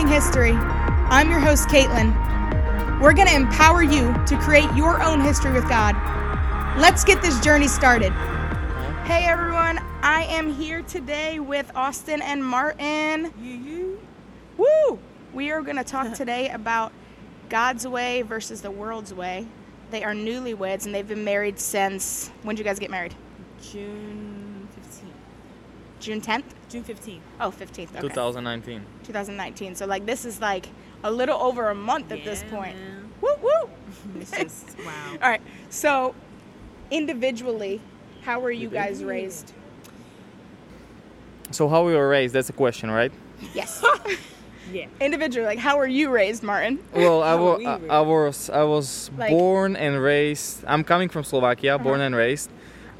Creating History. I'm your host, Caitlin. We're going to empower you to create your own history with God. Let's get this journey started. Hey everyone, I am here today with Austin and Martin. Woo! We are going to talk today about God's way versus the world's way. They are newlyweds and they've been married since when did you guys get married? June 15th. June 10th? June 15th. Oh, 15th. Okay. 2019. 2019. So like this is like a little over a month at this point. man. Woo woo. It's just, wow. All right. So individually, how were you guys raised? So how we were raised? That's a question, right? Yes. Yeah. individually, like how were you raised, Martin? Well, I, How wa- we I. I was I was Like- born and raised. I'm coming from Slovakia, born Uh-huh. and raised.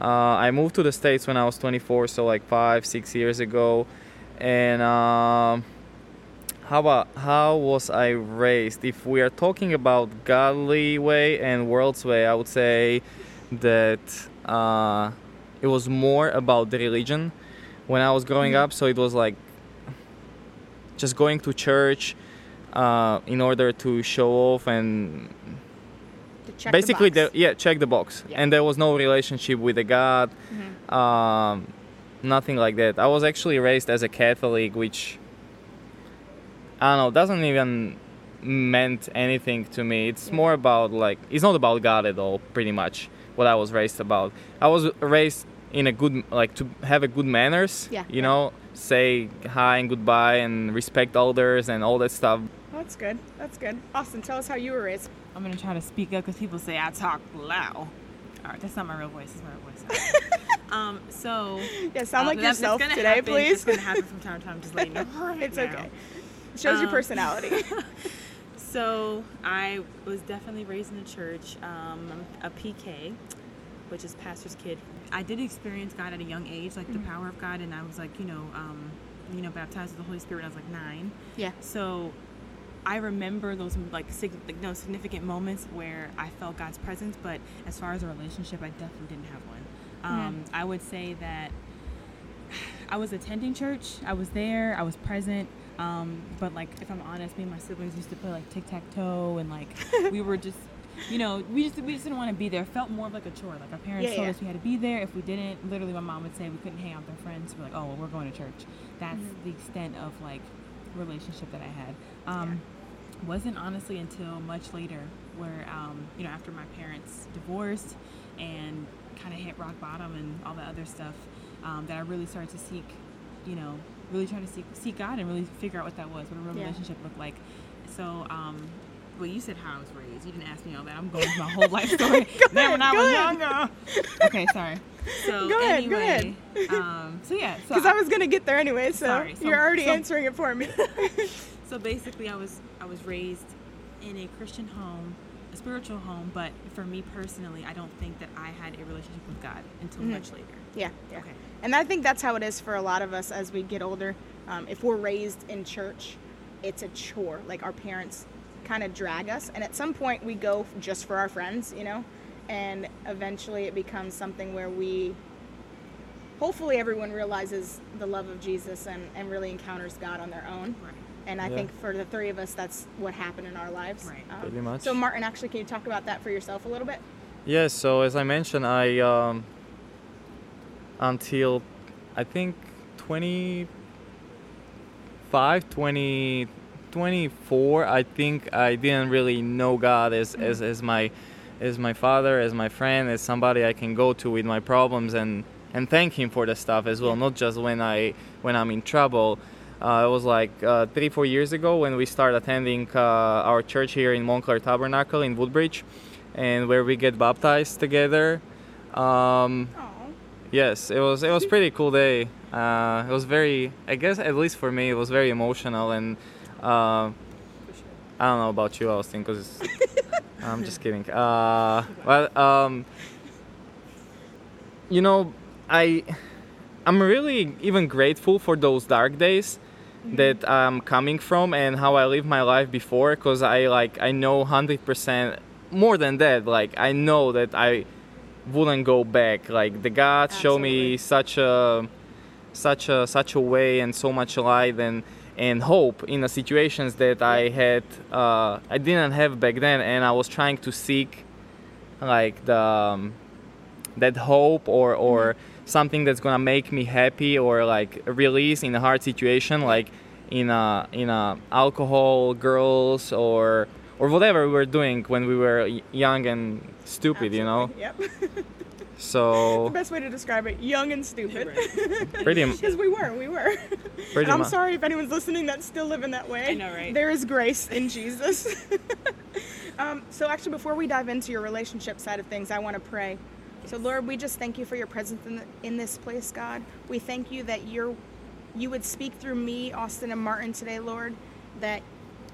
Uh, I moved to the states when I was 24, so like five six years ago. And um, how about how was I raised? If we are talking about godly way and world's way, I would say that uh, it was more about the religion when I was growing Mm-hmm. up. So it was like just going to church uh, in order to show off and To check basically the box. the- yeah check the box Yeah. and there was no relationship with the god Mhm. um, nothing like that i was actually raised as a catholic which i don't know doesn't even meant anything to me it's Yeah. more about like it's not about god at all pretty much what i was raised about i was raised in a good like to have a good manners Yeah, you know say hi and goodbye and respect elders and all that stuff That's good. That's good. Austin, tell us how you were raised. I'm going to try to speak up because people say I talk loud. All right, that's not my real voice. That's my real voice. um, so. Yeah, sound uh, like yourself gonna today, happen. please. It's going to happen from time to time. Just let you know. right It's now. okay. Shows your Um, personality. So I was definitely raised in the church, um, a PK, which is pastor's kid. I did experience God at a young age, like the Mm-hmm. power of God, and I was like, you know, um, you know, baptized with the Holy Spirit. when I was like nine. yeah. So I remember those like, sig- like no significant moments where I felt God's presence, but as far as a relationship, I definitely didn't have one. Um, I would say that I was attending church. I was there. I was present. Um, but like, if I'm honest, me and my siblings used to play like tic tac toe, and like we were just, you know, we just we just didn't want to be there. It felt more of like a chore. Like our parents Yeah, told yeah. us we had to be there. If we didn't, literally, my mom would say we couldn't hang out with our friends. We're like, oh, well, we're going to church. That's Mm-hmm. the extent of like relationship that I had. Um, Wasn't honestly until much later, where um, you know, after my parents divorced and kind of hit rock bottom and all that other stuff, um, that I really started to seek, you know, really trying to seek seek God and really figure out what that was, what a real Yeah. relationship looked like. So, um, well, you said how I was raised. You didn't ask me all that. I'm going with my whole life story. then when I was ahead. younger. Okay, sorry. So Go ahead, go anyway, um, so yeah, so Because I was gonna get there anyway, so, Sorry, so- you're already so- answering it for me. So basically, I was I was raised in a Christian home, a spiritual home, but for me personally, I don't think that I had a relationship with God until Mhm. much later. yeah, yeah. Okay. And I think that's how it is for a lot of us as we get older. Um, if we're raised in church, it's a chore. Like our parents kind of drag us, and at some point we go just for our friends, you know, and eventually it becomes something where we. Hopefully, everyone realizes the love of Jesus and, and really encounters God on their own. Right. And I Yeah. think for the three of us, that's what happened in our lives. Right. Um, Pretty much. So, Martin, actually, can you talk about that for yourself a little bit? Yes, so as I mentioned, I um, until I think 25, 20, 24, I think I didn't really know God as, as, as my as my father, as my friend, as somebody I can go to with my problems and, and thank him for the stuff as well, not just when I when I'm in trouble. Uh, it was like uh, three, four years ago when we started attending uh, our church here in Montclair Tabernacle in Woodbridge, and where we get baptized together. Um, yes, it was it was pretty cool day. Uh, it was very, I guess, at least for me, it was very emotional, and uh, I don't know about you, Austin, because I'm just kidding. Uh, but um, you know, I I'm really even grateful for those dark days that I'm coming from and how I lived my life before because I like I know 100% more than that. Like I know that I wouldn't go back. Like the God showed me such a such a such a way and so much light and and hope in the situations that I had uh, I didn't have back then, and I was trying to seek like the um, that hope or or something that's gonna make me happy or like release in a hard situation, like in a in a alcohol, girls, or or whatever we were doing when we were young and stupid, you know. Yep. So the best way to describe it: young and stupid. pretty m- Because we were, we were. Pretty and I'm sorry if anyone's listening that's still living that way. I know, right? There is grace in Jesus. um, so, actually, before we dive into your relationship side of things, I want to pray. So, Lord, we just thank you for your presence in, the, in this place, God. We thank you that you're, you would speak through me, Austin, and Martin today, Lord, that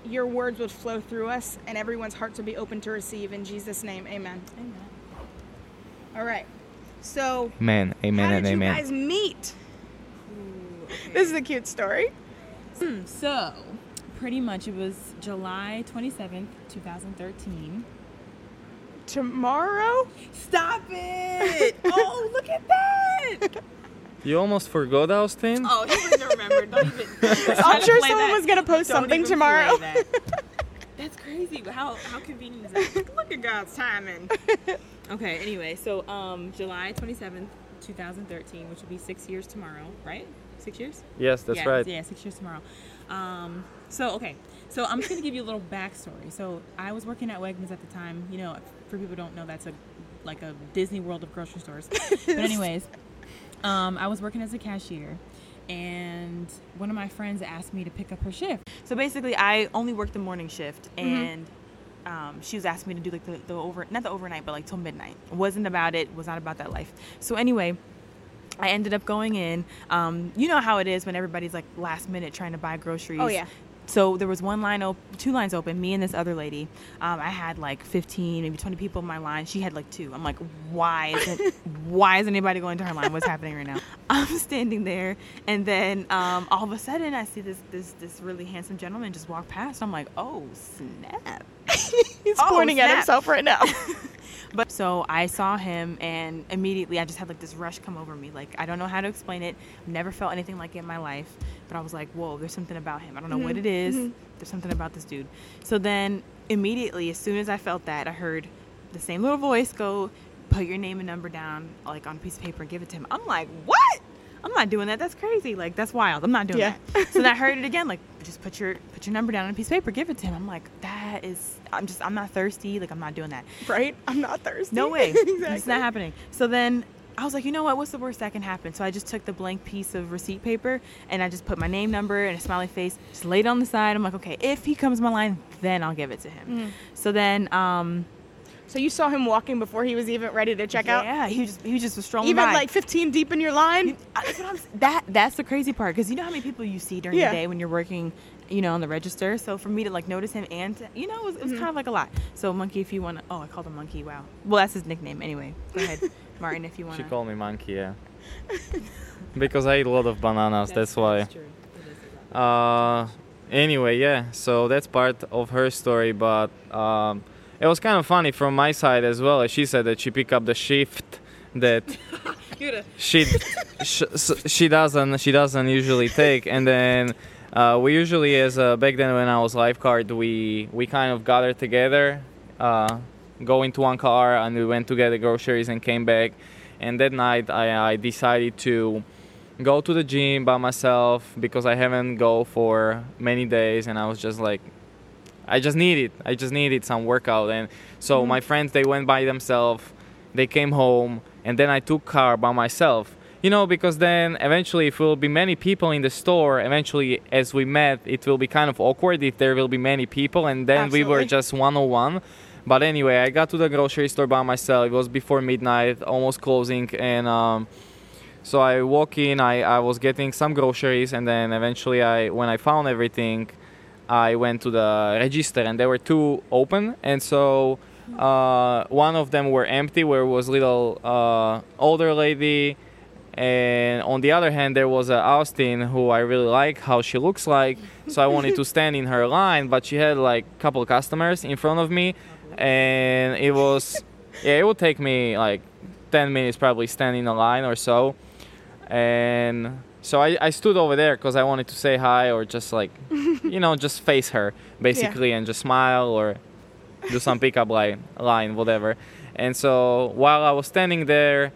your words would flow through us and everyone's hearts would be open to receive. In Jesus' name, amen. Amen. All right. So, Amen, amen, how and did you amen. guys meet? Ooh, okay. This is a cute story. Hmm, so, pretty much it was July 27th, 2013. Tomorrow? Stop it! oh, look at that! You almost forgot Austin. Oh, he wouldn't remember. Don't even. I'm sure someone was gonna post Don't something tomorrow. Play that. That's crazy. How how convenient is that? Look at God's timing. Okay. Anyway, so um, July 27th, 2013, which will be six years tomorrow, right? Six years. Yes, that's yeah, right. Yeah, six years tomorrow. Um, so okay, so I'm just gonna give you a little backstory. So I was working at Wegmans at the time. You know, for people who don't know, that's a like a Disney World of grocery stores. but anyways, um, I was working as a cashier, and one of my friends asked me to pick up her shift. So basically, I only worked the morning shift, and um, she was asking me to do like the, the over not the overnight, but like till midnight. It wasn't about it. Was not about that life. So anyway. I ended up going in. Um, you know how it is when everybody's like last minute trying to buy groceries. Oh, yeah. So there was one line, op- two lines open. Me and this other lady. Um, I had like 15, maybe 20 people in my line. She had like two. I'm like, why isn't why is anybody going to her line? What's happening right now? I'm standing there, and then um, all of a sudden I see this this this really handsome gentleman just walk past. I'm like, oh snap. He's Oh, pointing at himself right now. But so I saw him, and immediately I just had like this rush come over me. Like I don't know how to explain it. I've never felt anything like it in my life. But I was like, whoa, there's something about him. I don't know what mm-hmm. it is. Mm-hmm. There's something about this dude. So then immediately, as soon as I felt that, I heard the same little voice go, "Put your name and number down, like on a piece of paper, and give it to him." I'm like, what? I'm not doing that. That's crazy. Like that's wild. I'm not doing Yeah. that. So then I heard it again. Like just put your put your number down on a piece of paper, give it to him. I'm like, that is. I'm just. I'm not thirsty. Like I'm not doing that. right? I'm not thirsty. No way. exactly. It's not happening. So then I was like, you know what? What's the worst that can happen? So I just took the blank piece of receipt paper and I just put my name, number, and a smiley face. Just laid it on the side. I'm like, okay, if he comes my line, then I'll give it to him. Mm-hmm. So then, um, So you saw him walking before he was even ready to check out? yeah, he just he just was strolling Even by. like 15 deep in your line? That's I'm that that's the crazy part because you know how many people you see during Yeah. the day when you're working, you know, on the register. So for me to like notice him and to, you know, it was, it was kind of like a lot. So monkey, if you want to, oh, I called him monkey. Wow. Well, that's his nickname anyway. Go ahead, Martin, if you want She called me monkey, yeah. because I eat a lot of bananas, that's, why. That's Uh, anyway, yeah. So that's part of her story, but um, it was kind of funny from my side as well. She said that she picked up the shift that she sh- she doesn't she doesn't usually take, and then. Uh, we usually, as uh, back then when I was lifeguard, we we kind of gathered together, uh, go into one car, and we went to get the groceries and came back. And that night, I, I decided to go to the gym by myself because I haven't go for many days, and I was just like, I just needed, I just needed some workout. And so my friends, they went by themselves, they came home, and then I took car by myself. You know, because then eventually, if will be many people in the store, eventually, as we met, it will be kind of awkward if there will be many people, and then we were just one on one. But anyway, I got to the grocery store by myself. It was before midnight, almost closing, and um, so I walk in. I, I was getting some groceries, and then eventually, I when I found everything, I went to the register, and there were two open, and so uh, one of them were empty, where was little uh, older lady, and on the other hand, there was a Austin who I really like how she looks like, so I wanted to stand in her line, but she had like a couple customers in front of me, and it was yeah, it would take me like 10 minutes probably standing in a line or so, and So I, I stood over there because I wanted to say hi or just like, you know, just face her basically and just smile or do some pickup line, line, whatever. And so while I was standing there,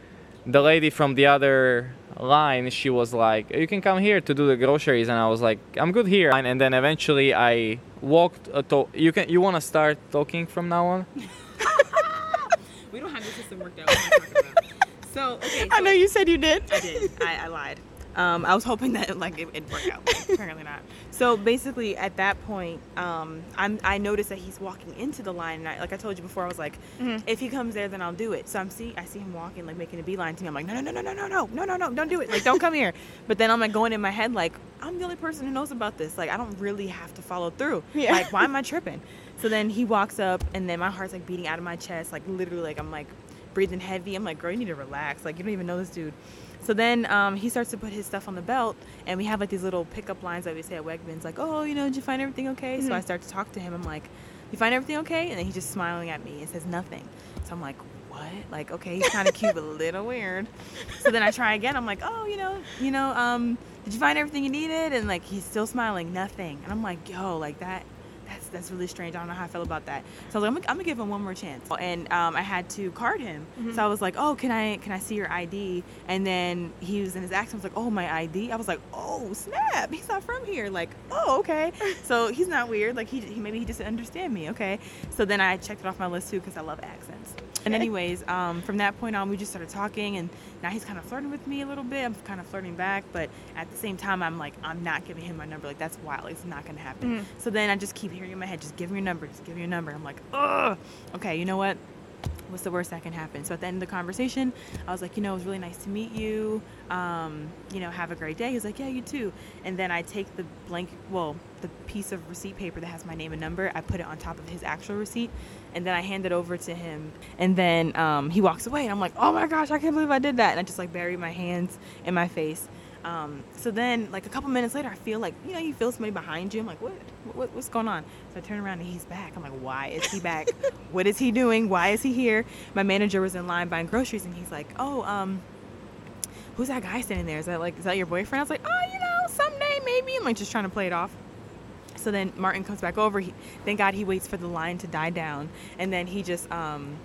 the lady from the other line, she was like, "You can come here to do the groceries," and I was like, "I'm good here." And then eventually I walked. A to- you can. You want to start talking from now on? we don't have the system worked out. What am I talking about? So. I know you said you did. I did. I, I lied. Um, I was hoping that like it, it'd work out. Apparently not. So basically, at that point, um, I'm, I noticed that he's walking into the line, and I, like I told you before, I was like, if he comes there, then I'll do it. So I'm see, I see him walking, like making a beeline to me. I'm like, no, no, no, no, no, no, no, no, no, don't do it. Like, don't come here. But then I'm like going in my head, like, I'm the only person who knows about this. Like, I don't really have to follow through. Yeah. Like, why am I tripping? So then he walks up, and then my heart's like beating out of my chest, like literally, like I'm like breathing heavy. I'm like, girl, you need to relax. Like, you don't even know this dude. So then um, he starts to put his stuff on the belt, and we have like these little pickup lines that we say at Wegmans, like, "Oh, you know, did you find everything okay?" So I start to talk to him. I'm like, "You find everything okay?" And then he's just smiling at me and says nothing. So I'm like, "What?" Like, okay, he's kind of cute, but a little weird. So then I try again. I'm like, "Oh, you know, you know, um, did you find everything you needed?" And like he's still smiling, nothing. And I'm like, "Yo, like that." That's, that's really strange. I don't know how I feel about that. So I was like, I'm gonna, I'm gonna give him one more chance. And um, I had to card him. So I was like, oh, can I can I see your ID? And then he was in his accent I was like, oh, my ID. I was like, oh, snap. He's not from here. Like, oh, okay. so he's not weird. Like he, he maybe he just didn't understand me. Okay. So then I checked it off my list too because I love accents. And anyways, um, from that point on, we just started talking, and now he's kind of flirting with me a little bit. I'm kind of flirting back, but at the same time, I'm like, I'm not giving him my number. Like that's wild. It's not gonna happen. So then I just keep hearing in my head, just give me your number, just give me your number. I'm like, ugh. Okay, you know what? What's the worst that can happen? So at the end of the conversation, I was like, you know, it was really nice to meet you. Um, you know, have a great day. He was like, yeah, you too. And then I take the blank, well, the piece of receipt paper that has my name and number. I put it on top of his actual receipt, and then I hand it over to him. And then um, he walks away, and I'm like, oh my gosh, I can't believe I did that. And I just like bury my hands in my face. Um, so then, like a couple minutes later, I feel like you know you feel somebody behind you. I'm like, what? what? What's going on? So I turn around and he's back. I'm like, why is he back? what is he doing? Why is he here? My manager was in line buying groceries, and he's like, oh, um, who's that guy standing there? Is that like is that your boyfriend? I was like, oh, you know, someday maybe. I'm like just trying to play it off. So then Martin comes back over. He, thank God he waits for the line to die down, and then he just um,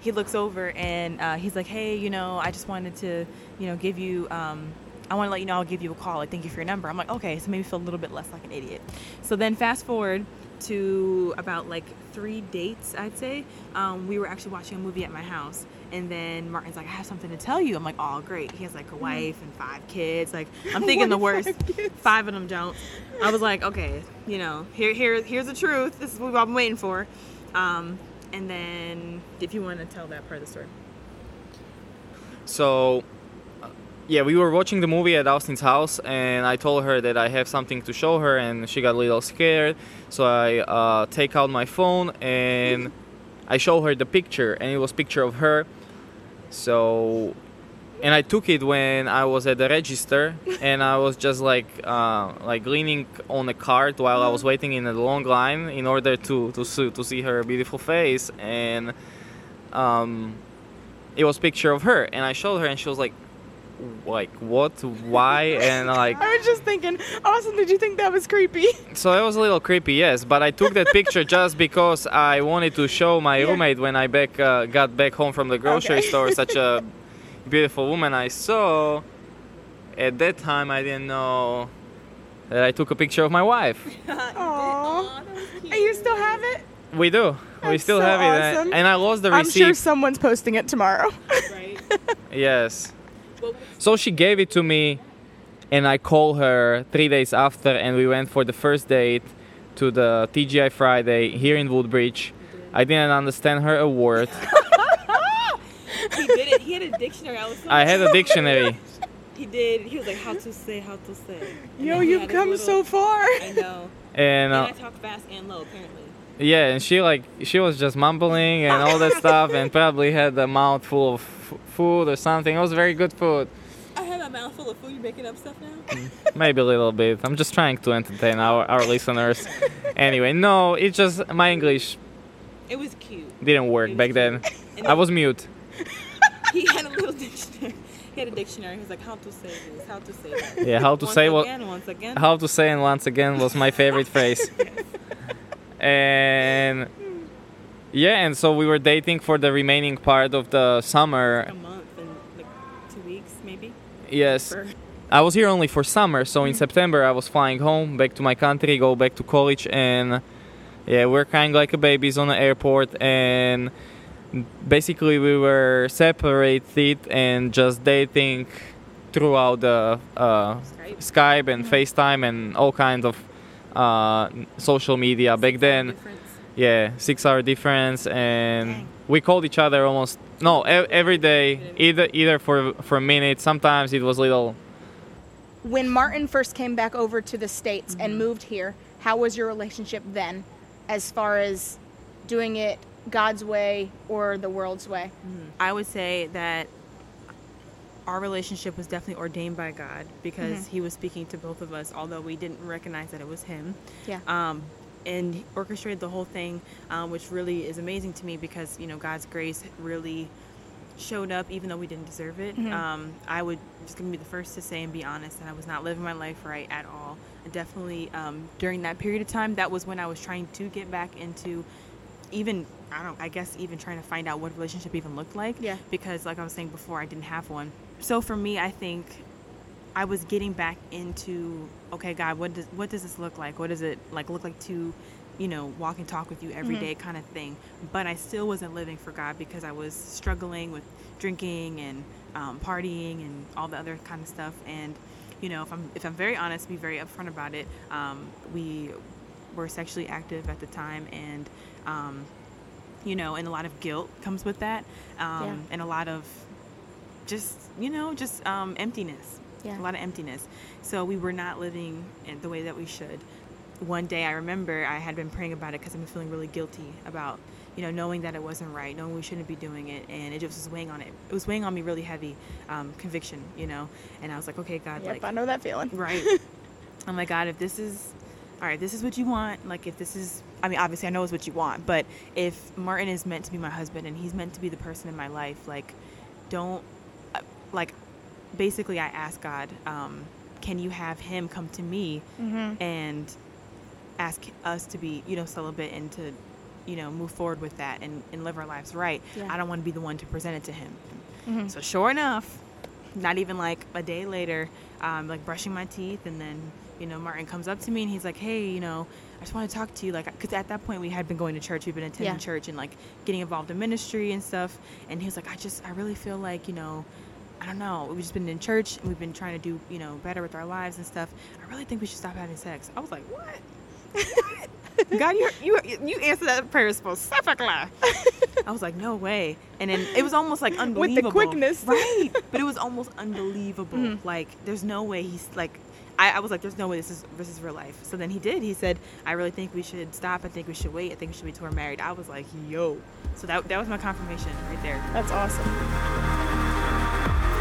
he looks over and uh, he's like, hey, you know, I just wanted to, you know, give you. Um, I want to let you know I'll give you a call. Like, thank you for your number. I'm like, okay, so maybe feel a little bit less like an idiot. So then fast forward to about like three dates, I'd say. Um, we were actually watching a movie at my house, and then Martin's like, I have something to tell you. I'm like, oh, great. He has like a wife and five kids. Like, I'm thinking the worst. Five of them don't. I was like, okay, you know, here, here, here's the truth. This is what I've been waiting for. Um, and then, if you want to tell that part of the story. So, yeah, we were watching the movie at Austin's house, and I told her that I have something to show her, and she got a little scared. So I uh, take out my phone and I show her the picture, and it was picture of her. So, and I took it when I was at the register, and I was just like uh, like leaning on a cart while I was waiting in a long line in order to to see, to see her beautiful face, and um, it was picture of her, and I showed her, and she was like, like what, why, and like I was just thinking, Austin, did you think that was creepy? so it was a little creepy, yes. But I took that picture just because I wanted to show my Yeah. roommate when I back uh, got back home from the grocery Okay. store such a beautiful woman I saw. At that time, I didn't know that I took a picture of my wife. Aww. And you still have it? We do. we still so have it, and I lost the receipt I'm sure someone's posting it tomorrow. Right? Yes. Well, So she gave it to me, and I called her three days after, and we went for the first date to the TGI Friday here in Woodbridge. I didn't understand her a word. he did it. He had a dictionary. I was so I had a dictionary. He did. He was like, how to say, how to say. And Yo, you've come little- so far. I know. And And uh, I talk fast and low, apparently. Yeah, and she like she was just mumbling and all that stuff, and probably had a mouth full of f- food or something. It was very good food, I have a mouthful of food. You're making up stuff now? Mm, maybe a little bit. I'm just trying to entertain our, our listeners. Anyway, no, it's just my English It was cute. didn't work back then. I was mute. He had a little dictionary. He had a dictionary. He was like, "How to say this? How to say that?" Yeah, how to once say what- again, Once again. How to say and once again was my favorite phrase. And yeah, and so we were dating for the remaining part of the summer. a month and like two weeks, maybe. Yes. For- I was here only for summer, so in September I was flying home back to my country, go back to college, and yeah, we're crying like a babies on the airport, and basically we were separated and just dating throughout the uh, Skype. Skype and FaceTime and all kinds of uh, social media. Back then, Difference. yeah, six hour difference, and Dang. we called each other almost no e- every day, either either for for a minute. Sometimes it was little When Martin first came back over to the States Mm-hmm. and moved here, how was your relationship then as far as doing it God's way or the world's way? I would say that our relationship was definitely ordained by God because Mm-hmm. He was speaking to both of us, although we didn't recognize that it was Him. Yeah. Um, and he orchestrated the whole thing, um, which really is amazing to me because you know God's grace really showed up even though we didn't deserve it. Mhm. Um, I would just gonna be the first to say and be honest that I was not living my life right at all. And definitely um, during that period of time, that was when I was trying to get back into even I don't I guess even trying to find out what relationship even looked like. Yeah. Because like I was saying before, I didn't have one. So for me, I think I was getting back into okay, God, what does what does this look like? What does it like look like to, you know, walk and talk with you every Mhm. day kind of thing. But I still wasn't living for God because I was struggling with drinking and um, partying and all the other kind of stuff. And you know, if I'm if I'm very honest, be very upfront about it. Um, we were sexually active at the time, and um, you know, and a lot of guilt comes with that, um, Yeah. and a lot of just you know just um, emptiness Yeah. a lot of emptiness so we were not living in the way that we should one day i remember i had been praying about it because i've been feeling really guilty about you know knowing that it wasn't right knowing we shouldn't be doing it and it just was weighing on it it was weighing on me really heavy um, conviction you know and i was like okay god Yep, like I know that feeling. Right. oh my God, if this is, all right, this is what you want. Like, if this is, I mean, obviously I know it's what you want, but if Martin is meant to be my husband and he's meant to be the person in my life, like, don't, like, basically I ask God, um, can you have him come to me Mm-hmm. and ask us to be, you know, celibate and to, you know, move forward with that and, and live our lives right. Yeah. I don't want to be the one to present it to him. Mhm. So sure enough, not even like a day later, um, like brushing my teeth, and then you know Martin comes up to me and he's like, "Hey, you know, I just want to talk to you." Like, because at that point we had been going to church, we've been attending Yeah. church and like getting involved in ministry and stuff. And he was like, "I just, I really feel like, you know." I don't know. We've just been in church and we've been trying to do, you know, better with our lives and stuff. I really think we should stop having sex. I was like, what? What? God, you you you answered that prayer specifically. I was like, no way. And then it was almost like unbelievable With the quickness. right? But it was almost unbelievable. Mhm. Like, there's no way he's like. I, I was like, "There's no way this is this is real life." So then he did. He said, "I really think we should stop. I think we should wait. I think we should wait till we're married." I was like, "Yo!" So that that was my confirmation right there. That's awesome.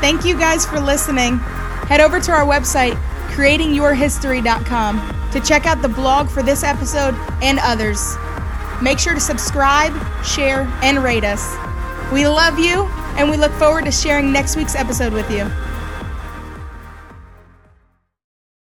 Thank you guys for listening. Head over to our website, creatingyourhistory.com, to check out the blog for this episode and others. Make sure to subscribe, share, and rate us. We love you, and we look forward to sharing next week's episode with you.